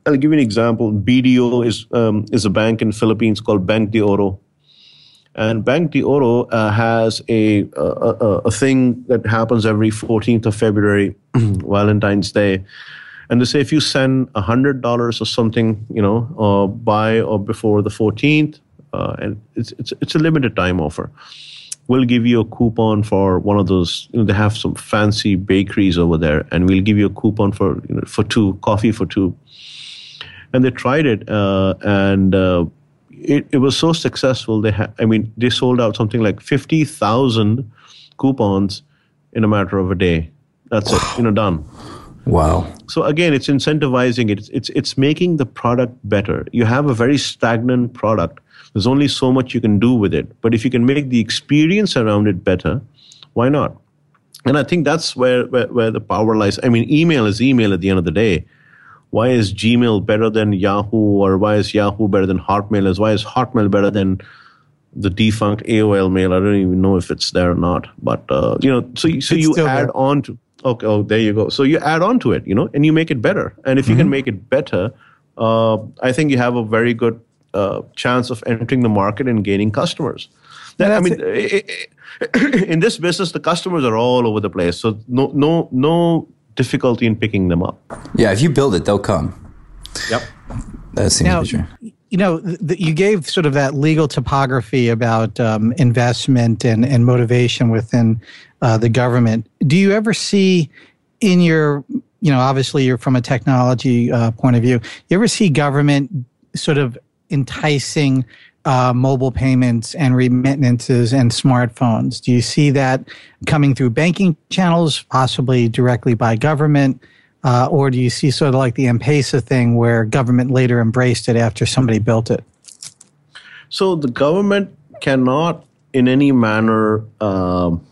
I'll give you an example. BDO is um, is a bank in Philippines called Bank de Oro and Bank de Oro uh, has a, a, a, thing that happens every 14th of February, Valentine's Day. And they say if you send $100 or something, you know, uh, by or before the 14th, uh, and it's, it's, it's a limited time offer, we'll give you a coupon for one of those. You know, they have some fancy bakeries over there, and we'll give you a coupon for, you know, for two, coffee for two. And they tried it, uh, and uh, it, it was so successful. They ha- I mean, they sold out something like 50,000 coupons in a matter of a day. That's it, you know, done. Wow. So again, it's incentivizing it. It's, it's, it's making the product better. You have a very stagnant product. There's only so much you can do with it. But if you can make the experience around it better, why not? And I think that's where, where, where the power lies. I mean, email is email at the end of the day. Why is Gmail better than Yahoo or why is Yahoo better than Hotmail? Is why is Hotmail better than the defunct AOL mail? I don't even know if it's there or not. But uh, you know, so so It's you add there. on to okay. Oh, there you go. So you add on to it, you know, and you make it better. And if you Mm-hmm. can make it better, uh, I think you have a very good uh, chance of entering the market and gaining customers. That, I mean, i- i- in this business, the customers are all over the place. So no, no, no difficulty in picking them up. Yeah, if you build it, they'll come. Yep. That seems Now, to be true. you know, th- th- you gave sort of that legal topography about um, investment and, and motivation within uh, the government. Do you ever see in your, you know, obviously you're from a technology uh, point of view, you ever see government sort of enticing uh, mobile payments and remittances and smartphones? Do you see that coming through banking channels, possibly directly by government? Uh, or do you see sort of like the M-Pesa thing where government later embraced it after somebody built it? So the government cannot, in any manner, um,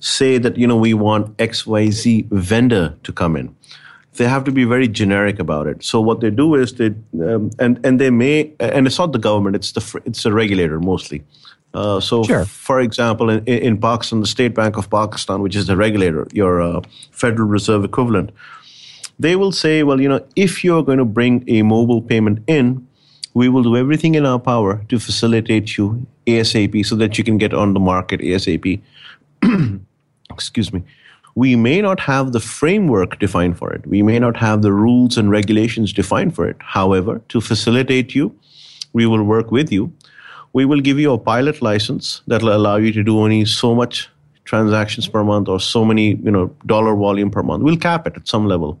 say that you know we want X Y Z vendor to come in. They have to be very generic about it. So what they do is they um, and and they may and it's not the government; it's the it's the regulator mostly. Uh, so, Sure. for example, in, in Pakistan, the State Bank of Pakistan, which is the regulator, your uh, Federal Reserve equivalent, they will say, well, you know, if you're going to bring a mobile payment in, we will do everything in our power to facilitate you ASAP so that you can get on the market ASAP. Excuse me. We may not have the framework defined for it. We may not have the rules and regulations defined for it. However, to facilitate you, we will work with you. We will give you a pilot license that will allow you to do only so much transactions per month or so many, you know, dollar volume per month. We'll cap it at some level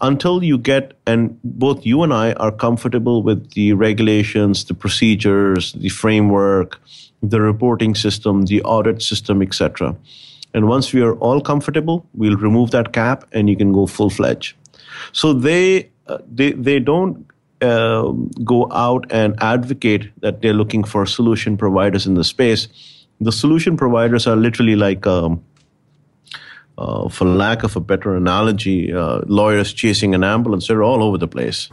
until you get and both you and I are comfortable with the regulations, the procedures, the framework, the reporting system, the audit system, etc. And once we are all comfortable, we'll remove that cap and you can go full fledged. So they uh, they they don't um go out and advocate that they're looking for solution providers in the space. The solution providers are literally like um, uh, for lack of a better analogy, uh, lawyers chasing an ambulance. They're all over the place.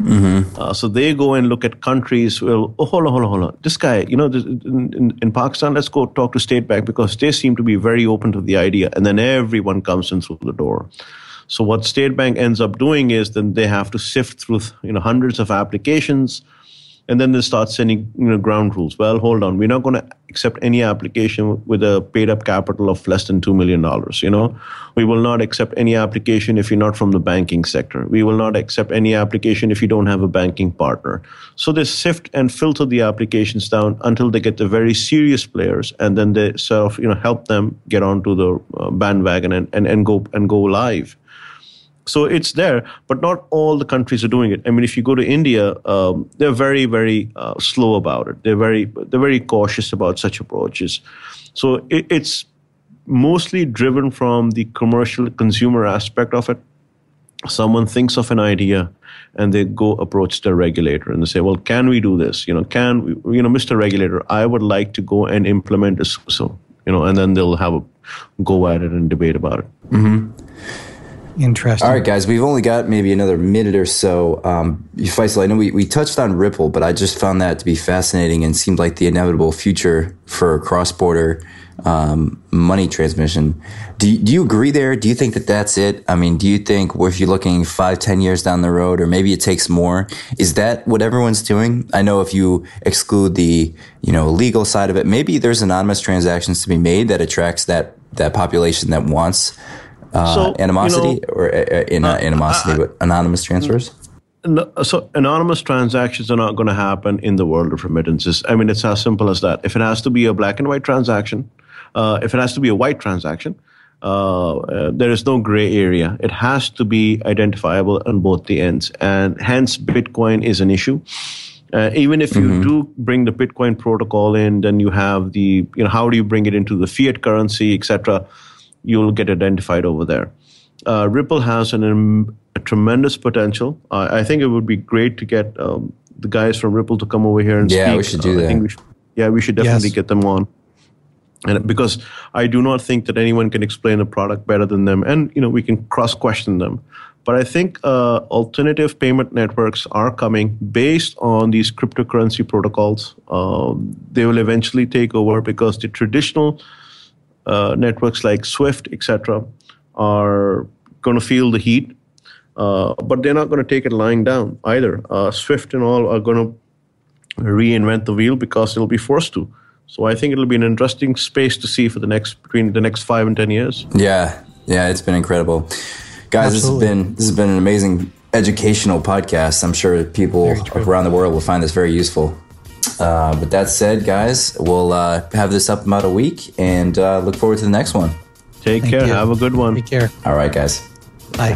Uh, so they go and look at countries. Well, oh, hold on, hold on, hold on. This guy, you know, this, in, in, in Pakistan, let's go talk to State Bank because they seem to be very open to the idea. And then everyone comes in through the door. So what State Bank ends up doing is then they have to sift through, you know, hundreds of applications and then they start sending you know ground rules. Well hold on. We're not going to accept any application with a paid up capital of less than 2 million dollars you know? We will not accept any application if you're not from the banking sector. We will not accept any application if you don't have a banking partner. So they sift and filter the applications down until they get the very serious players and then they sort of you know help them get onto the uh, bandwagon and, and, and go and go live so it's there, but not all the countries are doing it. I mean, if you go to India, um, they're very, very uh, slow about it. They're very, they're very cautious about such approaches. So it, it's mostly driven from the commercial consumer aspect of it. Someone thinks of an idea, and they go approach the regulator and they say, "Well, can we do this? You know, can we, you know, Mr. Regulator, I would like to go and implement this." So you know, and then they'll have a go at it and debate about it. Interesting. All right, guys, we've only got maybe another minute or so. Um, Faisal, I know we, we touched on Ripple, but I just found that to be fascinating and seemed like the inevitable future for cross border um, money transmission. Do do you agree there? Do you think that that's it? I mean, do you think if you're looking five, ten years down the road, or maybe it takes more, is that what everyone's doing? I know if you exclude the you know legal side of it, maybe there's anonymous transactions to be made that attracts that that population that wants uh, So, you animosity know, or uh, uh, in, uh, animosity, with anonymous transfers. No, so anonymous transactions are not going to happen in the world of remittances. I mean, it's as simple as that. If it has to be a black and white transaction, uh, if it has to be a white transaction, uh, uh, there is no gray area. It has to be identifiable on both the ends, and hence Bitcoin is an issue. Uh, even if you do bring the Bitcoin protocol in, then you have the you know how do you bring it into the fiat currency, etc. You'll get identified over there. Uh, Ripple has an, a tremendous potential. Uh, I think it would be great to get um, the guys from Ripple to come over here and Yeah, speak. we should do Uh, that. think we should, yeah, we should definitely Yes. get them on. And because I do not think that anyone can explain the product better than them, and you know we can cross question them. But I think uh, alternative payment networks are coming based on these cryptocurrency protocols. Um, they will eventually take over because the traditional uh, networks like Swift, etc., are going to feel the heat. Uh, but they're not going to take it lying down either. Uh, Swift and all are going to reinvent the wheel because they'll be forced to. So I think it'll be an interesting space to see for the next between the next five and ten years. Yeah, yeah, it's been incredible, guys. Absolutely. This has been this has been an amazing educational podcast. I'm sure people around the world will find this very useful. Uh, but that said, guys, we'll uh, have this up about a week and uh, look forward to the next one. Take Thank care. You. Have a good one. Take care. All right, guys. Bye.